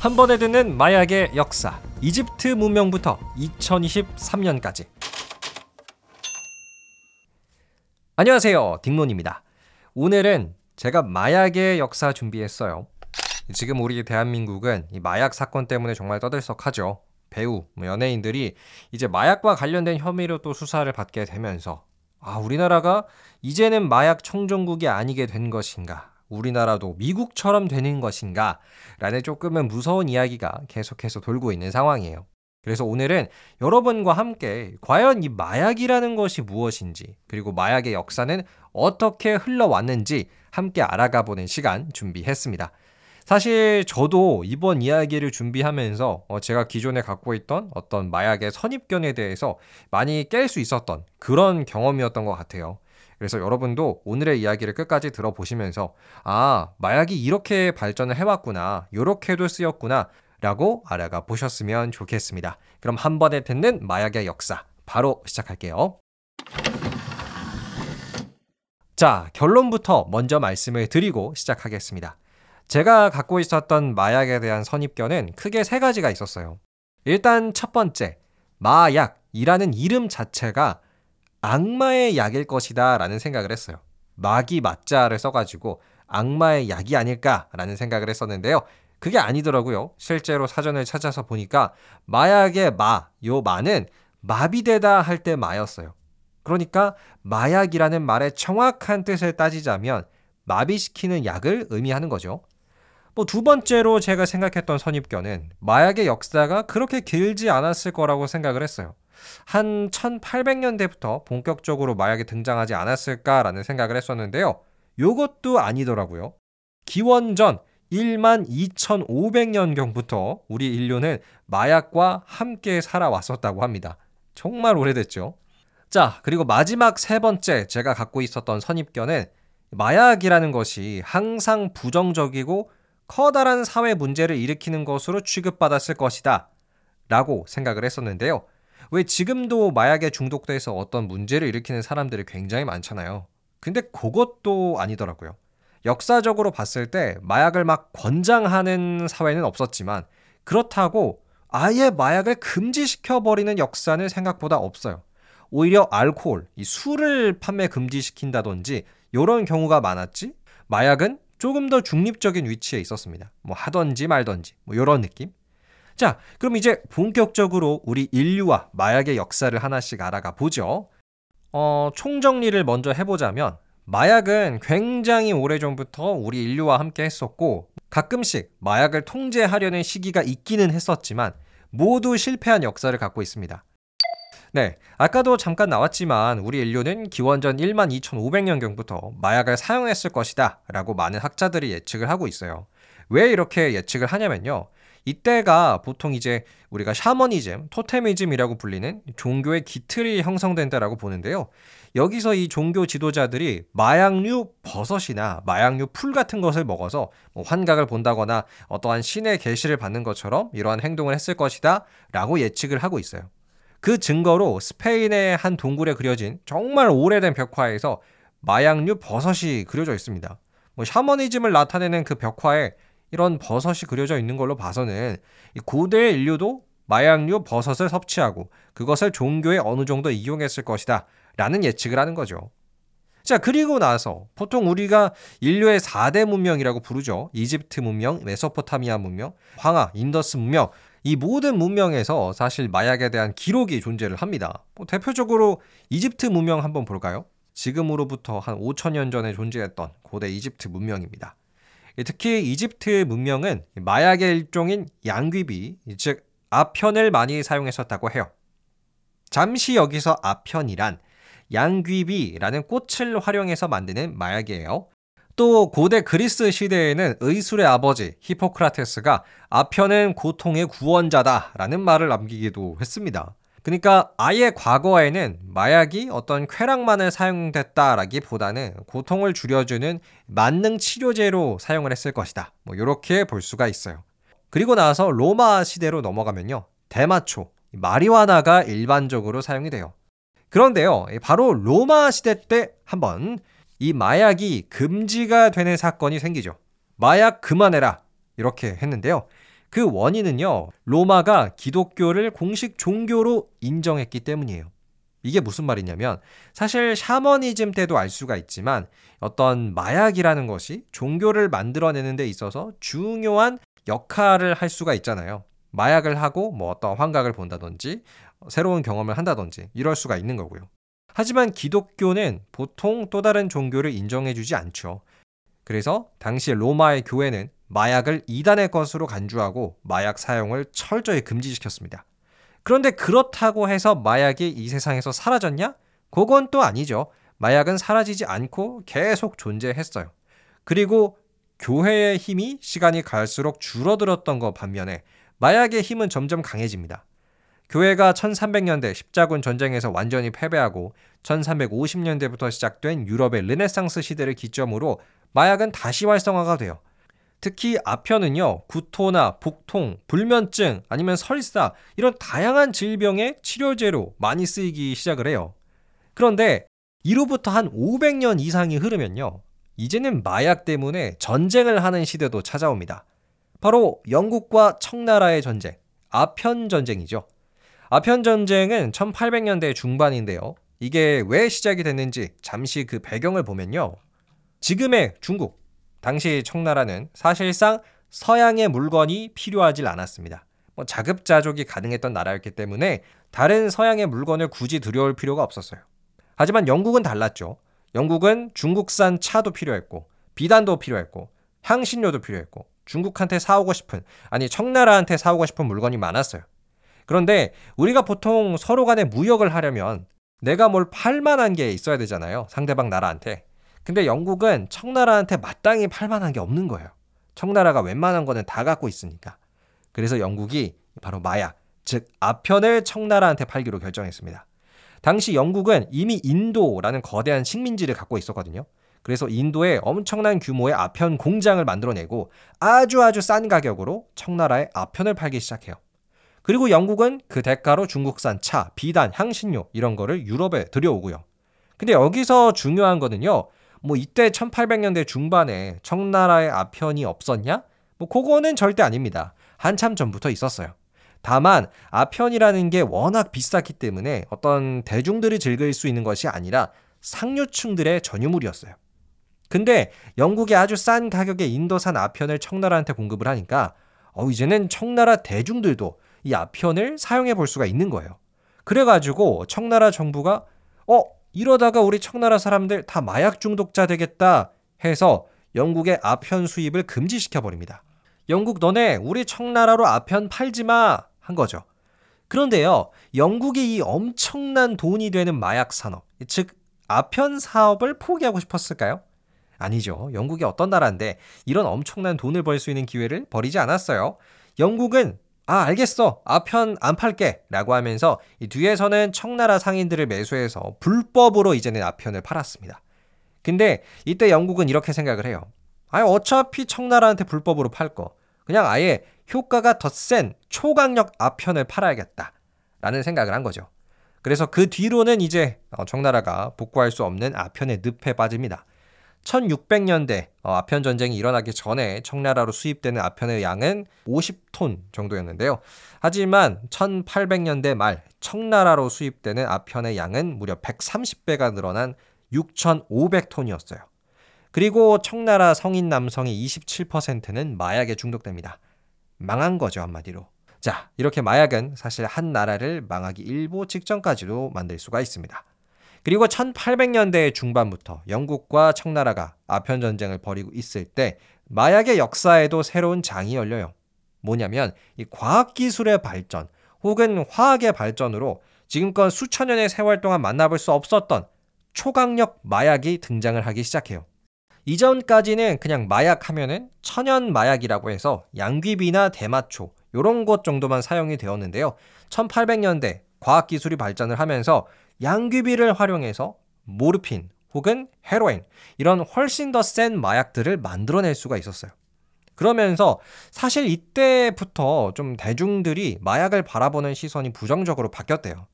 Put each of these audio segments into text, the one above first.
한 번에 듣는 마약의 역사. 이집트 문명부터 2023년까지. 안녕하세요. 딩론입니다. 오늘은 제가 마약의 역사 준비했어요. 지금 우리 대한민국은 이 마약 사건 때문에 정말 떠들썩하죠. 배우, 뭐 연예인들이 이제 마약과 관련된 혐의로 또 수사를 받게 되면서 아, 우리나라가 이제는 마약 청정국이 아니게 된 것인가? 우리나라도 미국처럼 되는 것인가? 라는 조금은 무서운 이야기가 계속해서 돌고 있는 상황이에요. 그래서 오늘은 여러분과 함께 과연 이 마약이라는 것이 무엇인지, 그리고 마약의 역사는 어떻게 흘러왔는지 함께 알아가 보는 시간 준비했습니다. 사실 저도 이번 이야기를 준비하면서 어, 제가 기존에 갖고 있던 어떤 마약의 선입견에 대해서 많이 깰 수 있었던 그런 경험이었던 것 같아요. 그래서 여러분도 오늘의 이야기를 끝까지 들어보시면서 아, 마약이 이렇게 발전을 해왔구나, 이렇게도 쓰였구나, 라고 알아가 보셨으면 좋겠습니다. 그럼 한 번에 듣는 마약의 역사, 바로 시작할게요. 자, 결론부터 먼저 말씀을 드리고 시작하겠습니다. 제가 갖고 있었던 마약에 대한 선입견은 크게 세 가지가 있었어요. 일단 첫 번째, 마약이라는 이름 자체가 악마의 약일 것이다 라는 생각을 했어요. 마기 맞자를 써가지고 악마의 약이 아닐까라는 생각을 했었는데요. 그게 아니더라고요. 실제로 사전을 찾아서 보니까 마약의 마, 요 마는 마비되다 할 때 마였어요. 그러니까 마약이라는 말의 정확한 뜻을 따지자면 마비시키는 약을 의미하는 거죠. 뭐 두 번째로 제가 생각했던 선입견은 마약의 역사가 그렇게 길지 않았을 거라고 생각을 했어요. 한 1800년대부터 본격적으로 마약이 등장하지 않았을까라는 생각을 했었는데요. 요것도 아니더라고요. 기원전 1만 2500년경부터 우리 인류는 마약과 함께 살아왔었다고 합니다. 정말 오래됐죠. 자, 그리고 마지막 세 번째 제가 갖고 있었던 선입견은 마약이라는 것이 항상 부정적이고 커다란 사회 문제를 일으키는 것으로 취급받았을 것이다. 라고 생각을 했었는데요. 왜 지금도 마약에 중독돼서 어떤 문제를 일으키는 사람들이 굉장히 많잖아요. 근데 그것도 아니더라고요. 역사적으로 봤을 때 마약을 막 권장하는 사회는 없었지만 그렇다고 아예 마약을 금지시켜 버리는 역사는 생각보다 없어요. 오히려 알코올, 이 술을 판매 금지시킨다든지 이런 경우가 많았지 마약은 조금 더 중립적인 위치에 있었습니다. 뭐 하던지 말던지 뭐 이런 느낌. 자, 그럼 이제 본격적으로 우리 인류와 마약의 역사를 하나씩 알아가 보죠. 어, 총정리를 먼저 해보자면, 마약은 굉장히 오래전부터 우리 인류와 함께 했었고, 가끔씩 마약을 통제하려는 시기가 있기는 했었지만, 모두 실패한 역사를 갖고 있습니다. 네, 아까도 잠깐 나왔지만 우리 인류는 기원전 1만 2500년경부터 마약을 사용했을 것이다 라고 많은 학자들이 예측을 하고 있어요. 왜 이렇게 예측을 하냐면요. 이때가 보통 이제 우리가 샤머니즘, 토테미즘이라고 불리는 종교의 기틀이 형성된 다라고 보는데요. 여기서 이 종교 지도자들이 마약류 버섯이나 마약류 풀 같은 것을 먹어서 뭐 환각을 본다거나 어떠한 신의 계시를 받는 것처럼 이러한 행동을 했을 것이다 라고 예측을 하고 있어요. 그 증거로 스페인의 한 동굴에 그려진 정말 오래된 벽화에서 마약류 버섯이 그려져 있습니다. 뭐 샤머니즘을 나타내는 그 벽화에 이런 버섯이 그려져 있는 걸로 봐서는 고대 인류도 마약류 버섯을 섭취하고 그것을 종교에 어느 정도 이용했을 것이다 라는 예측을 하는 거죠. 자, 그리고 나서 보통 우리가 인류의 4대 문명이라고 부르죠. 이집트 문명, 메소포타미아 문명, 황하, 인더스 문명. 이 모든 문명에서 사실 마약에 대한 기록이 존재를 합니다. 뭐 대표적으로 이집트 문명 한번 볼까요? 지금으로부터 한 5천년 전에 존재했던 고대 이집트 문명입니다. 특히 이집트 문명은 마약의 일종인 양귀비, 즉 아편을 많이 사용했었다고 해요. 잠시 여기서 아편이란 양귀비라는 꽃을 활용해서 만드는 마약이에요. 또 고대 그리스 시대에는 의술의 아버지 히포크라테스가 아편은 고통의 구원자다라는 말을 남기기도 했습니다. 그러니까 아예 과거에는 마약이 어떤 쾌락만을 사용됐다라기보다는 고통을 줄여주는 만능 치료제로 사용을 했을 것이다. 뭐 이렇게 볼 수가 있어요. 그리고 나서 로마 시대로 넘어가면요. 대마초, 마리화나가 일반적으로 사용이 돼요. 그런데요. 바로 로마 시대 때 한번 이 마약이 금지가 되는 사건이 생기죠. 마약 그만해라. 이렇게 했는데요. 그 원인은요, 로마가 기독교를 공식 종교로 인정했기 때문이에요. 이게 무슨 말이냐면 사실 샤머니즘 때도 알 수가 있지만 어떤 마약이라는 것이 종교를 만들어내는 데 있어서 중요한 역할을 할 수가 있잖아요. 마약을 하고 뭐 어떤 환각을 본다든지 새로운 경험을 한다든지 이럴 수가 있는 거고요. 하지만 기독교는 보통 또 다른 종교를 인정해주지 않죠. 그래서 당시 로마의 교회는 마약을 이단의 것으로 간주하고 마약 사용을 철저히 금지시켰습니다. 그런데 그렇다고 해서 마약이 이 세상에서 사라졌냐? 그건 또 아니죠. 마약은 사라지지 않고 계속 존재했어요. 그리고 교회의 힘이 시간이 갈수록 줄어들었던 것 반면에 마약의 힘은 점점 강해집니다. 교회가 1300년대 십자군 전쟁에서 완전히 패배하고 1350년대부터 시작된 유럽의 르네상스 시대를 기점으로 마약은 다시 활성화가 돼요. 특히 아편은요, 구토나 복통, 불면증, 아니면 설사, 이런 다양한 질병의 치료제로 많이 쓰이기 시작을 해요. 그런데 이로부터 한 500년 이상이 흐르면요, 이제는 마약 때문에 전쟁을 하는 시대도 찾아옵니다. 바로 영국과 청나라의 전쟁, 아편 전쟁이죠. 아편 전쟁은 1800년대 중반인데요. 이게 왜 시작이 됐는지 잠시 그 배경을 보면요. 지금의 중국, 당시 청나라는 사실상 서양의 물건이 필요하지 않았습니다. 뭐 자급자족이 가능했던 나라였기 때문에 다른 서양의 물건을 굳이 들여올 필요가 없었어요. 하지만 영국은 달랐죠. 영국은 중국산 차도 필요했고 비단도 필요했고 향신료도 필요했고 중국한테 사오고 싶은 아니 청나라한테 사오고 싶은 물건이 많았어요. 그런데 우리가 보통 서로 간에 무역을 하려면 내가 뭘 팔 만한 게 있어야 되잖아요. 상대방 나라한테. 근데 영국은 청나라한테 마땅히 팔만한 게 없는 거예요. 청나라가 웬만한 거는 다 갖고 있으니까. 그래서 영국이 바로 마약, 즉 아편을 청나라한테 팔기로 결정했습니다. 당시 영국은 이미 인도라는 거대한 식민지를 갖고 있었거든요. 그래서 인도에 엄청난 규모의 아편 공장을 만들어내고 아주 아주 싼 가격으로 청나라에 아편을 팔기 시작해요. 그리고 영국은 그 대가로 중국산 차, 비단, 향신료 이런 거를 유럽에 들여오고요. 근데 여기서 중요한 거는요. 뭐 이때 1800년대 중반에 청나라의 아편이 없었냐? 뭐 그거는 절대 아닙니다. 한참 전부터 있었어요. 다만 아편이라는 게 워낙 비쌌기 때문에 어떤 대중들이 즐길 수 있는 것이 아니라 상류층들의 전유물이었어요. 근데 영국이 아주 싼 가격에 인도산 아편을 청나라한테 공급을 하니까 어 이제는 청나라 대중들도 이 아편을 사용해 볼 수가 있는 거예요. 그래가지고 청나라 정부가 어 이러다가 우리 청나라 사람들 다 마약 중독자 되겠다 해서 영국의 아편 수입을 금지시켜 버립니다. 영국 너네 우리 청나라로 아편 팔지 마 한 거죠. 그런데요, 영국이 이 엄청난 돈이 되는 마약 산업, 즉 아편 사업을 포기하고 싶었을까요? 아니죠. 영국이 어떤 나라인데 이런 엄청난 돈을 벌 수 있는 기회를 버리지 않았어요. 영국은 아, 알겠어. 아편 안 팔게. 라고 하면서 이 뒤에서는 청나라 상인들을 매수해서 불법으로 이제는 아편을 팔았습니다. 근데 이때 영국은 이렇게 생각을 해요. 아, 어차피 청나라한테 불법으로 팔 거. 그냥 아예 효과가 더 센 초강력 아편을 팔아야겠다. 라는 생각을 한 거죠. 그래서 그 뒤로는 이제 어, 청나라가 복구할 수 없는 아편의 늪에 빠집니다. 1600년대 어, 아편 전쟁이 일어나기 전에 청나라로 수입되는 아편의 양은 50톤 정도였는데요. 하지만 1800년대 말 청나라로 수입되는 아편의 양은 무려 130배가 늘어난 6500톤이었어요. 그리고 청나라 성인 남성의 27%는 마약에 중독됩니다. 망한 거죠, 한마디로. 자, 이렇게 마약은 사실 한 나라를 망하기 일보 직전까지도 만들 수가 있습니다. 그리고 1800년대 중반부터 영국과 청나라가 아편 전쟁을 벌이고 있을 때 마약의 역사에도 새로운 장이 열려요. 뭐냐면 이 과학 기술의 발전 혹은 화학의 발전으로 지금껏 수천 년의 세월 동안 만나볼 수 없었던 초강력 마약이 등장을 하기 시작해요. 이전까지는 그냥 마약 하면은 천연 마약이라고 해서 양귀비나 대마초 요런 것 정도만 사용이 되었는데요. 1800년대 과학 기술이 발전을 하면서 양귀비를 활용해서 모르핀 혹은 헤로인 이런 훨씬 더 센 마약들을 만들어낼 수가 있었어요. 그러면서 사실 이때부터 좀 대중들이 마약을 바라보는 시선이 부정적으로 바뀌었대요.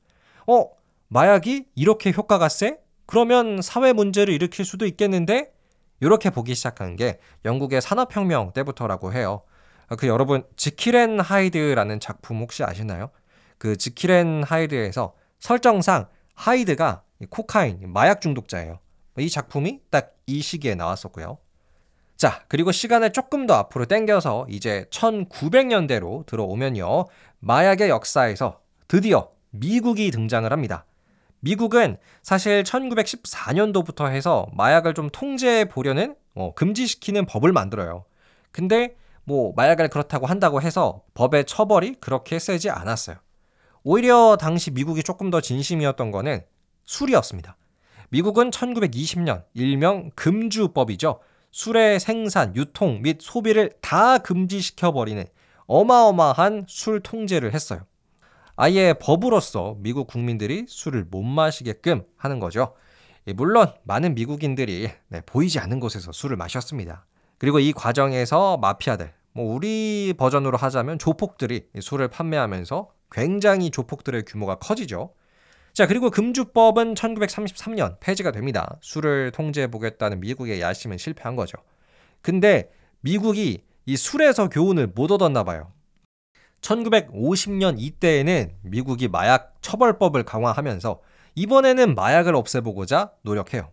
어, 마약이 이렇게 효과가 세? 그러면 사회 문제를 일으킬 수도 있겠는데? 이렇게 보기 시작한 게 영국의 산업혁명 때부터라고 해요. 아, 그 여러분 지킬앤 하이드라는 작품 혹시 아시나요? 그 지킬앤 하이드에서 설정상 하이드가 코카인 마약 중독자예요. 이 작품이 딱 이 시기에 나왔었고요. 자, 그리고 시간을 조금 더 앞으로 당겨서 이제 1900년대로 들어오면요. 마약의 역사에서 드디어 미국이 등장을 합니다. 미국은 사실 1914년도부터 해서 마약을 좀 통제해 보려는 어, 금지시키는 법을 만들어요. 근데 뭐 마약을 그렇다고 한다고 해서 법의 처벌이 그렇게 세지 않았어요. 오히려 당시 미국이 조금 더 진심이었던 거는 술이었습니다. 미국은 1920년 일명 금주법이죠. 술의 생산, 유통 및 소비를 다 금지시켜 버리는 어마어마한 술 통제를 했어요. 아예 법으로서 미국 국민들이 술을 못 마시게끔 하는 거죠. 물론 많은 미국인들이 네, 보이지 않는 곳에서 술을 마셨습니다. 그리고 이 과정에서 마피아들, 뭐 우리 버전으로 하자면 조폭들이 술을 판매하면서 굉장히 조폭들의 규모가 커지죠. 자, 그리고 금주법은 1933년 폐지가 됩니다. 술을 통제해 보겠다는 미국의 야심은 실패한 거죠. 근데 미국이 이 술에서 교훈을 못 얻었나 봐요. 1950년 이때에는 미국이 마약 처벌법을 강화하면서 이번에는 마약을 없애보고자 노력해요.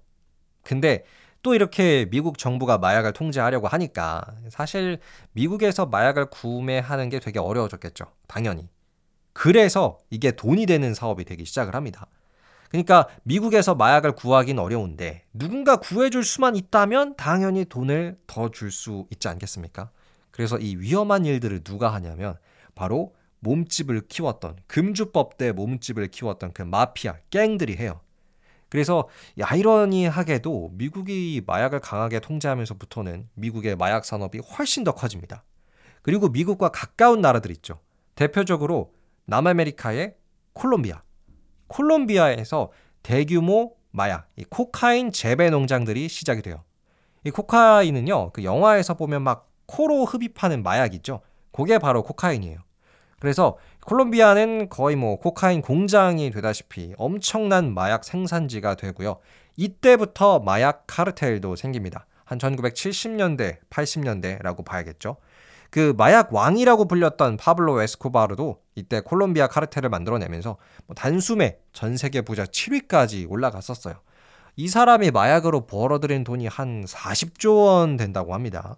근데 또 이렇게 미국 정부가 마약을 통제하려고 하니까 사실 미국에서 마약을 구매하는 게 되게 어려워졌겠죠. 당연히. 그래서 이게 돈이 되는 사업이 되기 시작을 합니다. 그러니까 미국에서 마약을 구하긴 어려운데 누군가 구해줄 수만 있다면 당연히 돈을 더 줄 수 있지 않겠습니까? 그래서 이 위험한 일들을 누가 하냐면 바로 몸집을 키웠던 금주법 때 몸집을 키웠던 그 마피아 갱들이 해요. 그래서 아이러니하게도 미국이 마약을 강하게 통제하면서부터는 미국의 마약 산업이 훨씬 더 커집니다. 그리고 미국과 가까운 나라들 있죠. 대표적으로 남아메리카의 콜롬비아. 콜롬비아에서 대규모 마약, 이 코카인 재배 농장들이 시작이 돼요. 이 코카인은요, 그 영화에서 보면 막 코로 흡입하는 마약 있죠. 그게 바로 코카인이에요. 그래서 콜롬비아는 거의 뭐 코카인 공장이 되다시피 엄청난 마약 생산지가 되고요. 이때부터 마약 카르텔도 생깁니다. 한 1970년대, 80년대라고 봐야겠죠. 그 마약 왕이라고 불렸던 파블로 에스코바르도 이때 콜롬비아 카르텔을 만들어내면서 뭐 단숨에 전 세계 부자 7위까지 올라갔었어요. 이 사람이 마약으로 벌어들인 돈이 한 40조 원 된다고 합니다.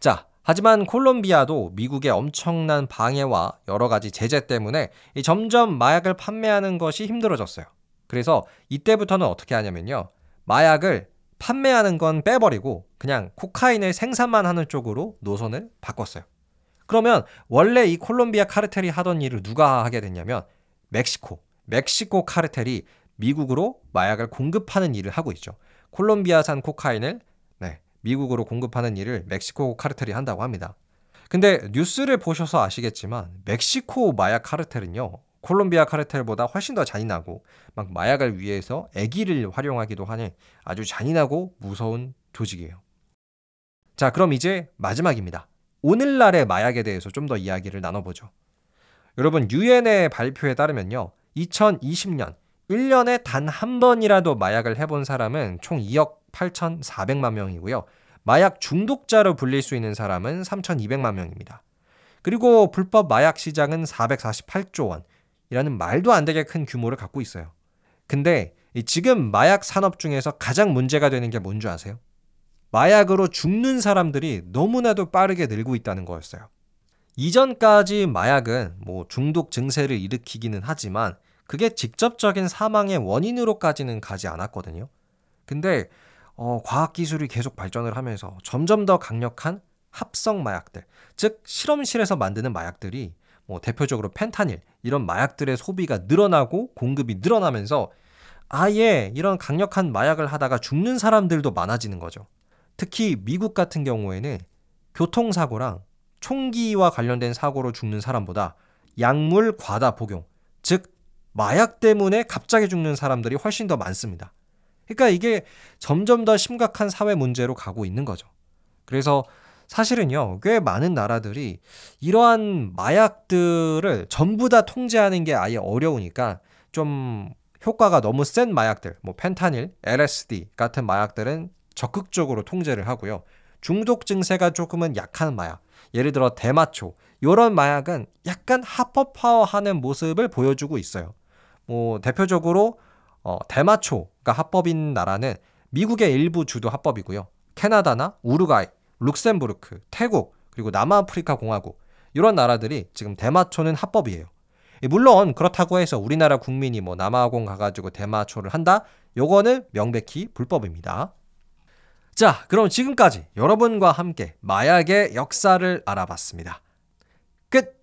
자, 하지만 콜롬비아도 미국의 엄청난 방해와 여러 가지 제재 때문에 점점 마약을 판매하는 것이 힘들어졌어요. 그래서 이때부터는 어떻게 하냐면요. 마약을 판매하는 건 빼버리고 그냥 코카인을 생산만 하는 쪽으로 노선을 바꿨어요. 그러면 원래 이 콜롬비아 카르텔이 하던 일을 누가 하게 됐냐면 멕시코, 멕시코 카르텔이 미국으로 마약을 공급하는 일을 하고 있죠. 콜롬비아산 코카인을 네, 미국으로 공급하는 일을 멕시코 카르텔이 한다고 합니다. 근데 뉴스를 보셔서 아시겠지만 멕시코 마약 카르텔은요. 콜롬비아 카르텔보다 훨씬 더 잔인하고 막 마약을 위해서 애기를 활용하기도 하는 아주 잔인하고 무서운 조직이에요. 자, 그럼 이제 마지막입니다. 오늘날의 마약에 대해서 좀 더 이야기를 나눠보죠. 여러분, 유엔의 발표에 따르면요. 2020년 1년에 단 한 번이라도 마약을 해본 사람은 총 2억 8,400만 명이고요. 마약 중독자로 불릴 수 있는 사람은 3,200만 명입니다. 그리고 불법 마약 시장은 448조 원, 이라는 말도 안 되게 큰 규모를 갖고 있어요. 근데 지금 마약 산업 중에서 가장 문제가 되는 게 뭔지 아세요? 마약으로 죽는 사람들이 너무나도 빠르게 늘고 있다는 거였어요. 이전까지 마약은 뭐 중독 증세를 일으키기는 하지만 그게 직접적인 사망의 원인으로까지는 가지 않았거든요. 근데 어, 과학 기술이 계속 발전을 하면서 점점 더 강력한 합성 마약들, 즉 실험실에서 만드는 마약들이 뭐 대표적으로 펜타닐 이런 마약들의 소비가 늘어나고 공급이 늘어나면서 아예 이런 강력한 마약을 하다가 죽는 사람들도 많아지는 거죠. 특히 미국 같은 경우에는 교통사고랑 총기와 관련된 사고로 죽는 사람보다 약물 과다 복용, 즉 마약 때문에 갑자기 죽는 사람들이 훨씬 더 많습니다. 그러니까 이게 점점 더 심각한 사회 문제로 가고 있는 거죠. 그래서 사실은요, 꽤 많은 나라들이 이러한 마약들을 전부 다 통제하는 게 아예 어려우니까 좀 효과가 너무 센 마약들, 뭐 펜타닐, LSD 같은 마약들은 적극적으로 통제를 하고요. 중독 증세가 조금은 약한 마약, 예를 들어 대마초 이런 마약은 약간 합법화하는 모습을 보여주고 있어요. 뭐 대표적으로 어, 대마초가 합법인 나라는 미국의 일부 주도 합법이고요. 캐나다나 우루과이, 룩셈부르크, 태국 그리고 남아프리카 공화국 이런 나라들이 지금 대마초는 합법이에요. 물론 그렇다고 해서 우리나라 국민이 뭐 남아공 가가지고 대마초를 한다? 요거는 명백히 불법입니다. 자, 그럼 지금까지 여러분과 함께 마약의 역사를 알아봤습니다. 끝!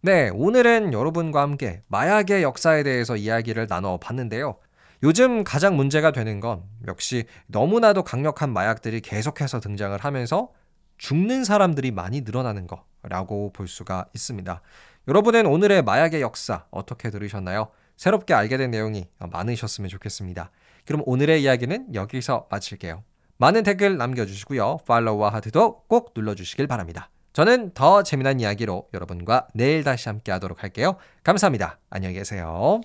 네, 오늘은 여러분과 함께 마약의 역사에 대해서 이야기를 나눠 봤는데요. 요즘 가장 문제가 되는 건 역시 너무나도 강력한 마약들이 계속해서 등장을 하면서 죽는 사람들이 많이 늘어나는 거라고 볼 수가 있습니다. 여러분은 오늘의 마약의 역사 어떻게 들으셨나요? 새롭게 알게 된 내용이 많으셨으면 좋겠습니다. 그럼 오늘의 이야기는 여기서 마칠게요. 많은 댓글 남겨주시고요. 팔로우와 하트도 꼭 눌러주시길 바랍니다. 저는 더 재미난 이야기로 여러분과 내일 다시 함께 하도록 할게요. 감사합니다. 안녕히 계세요.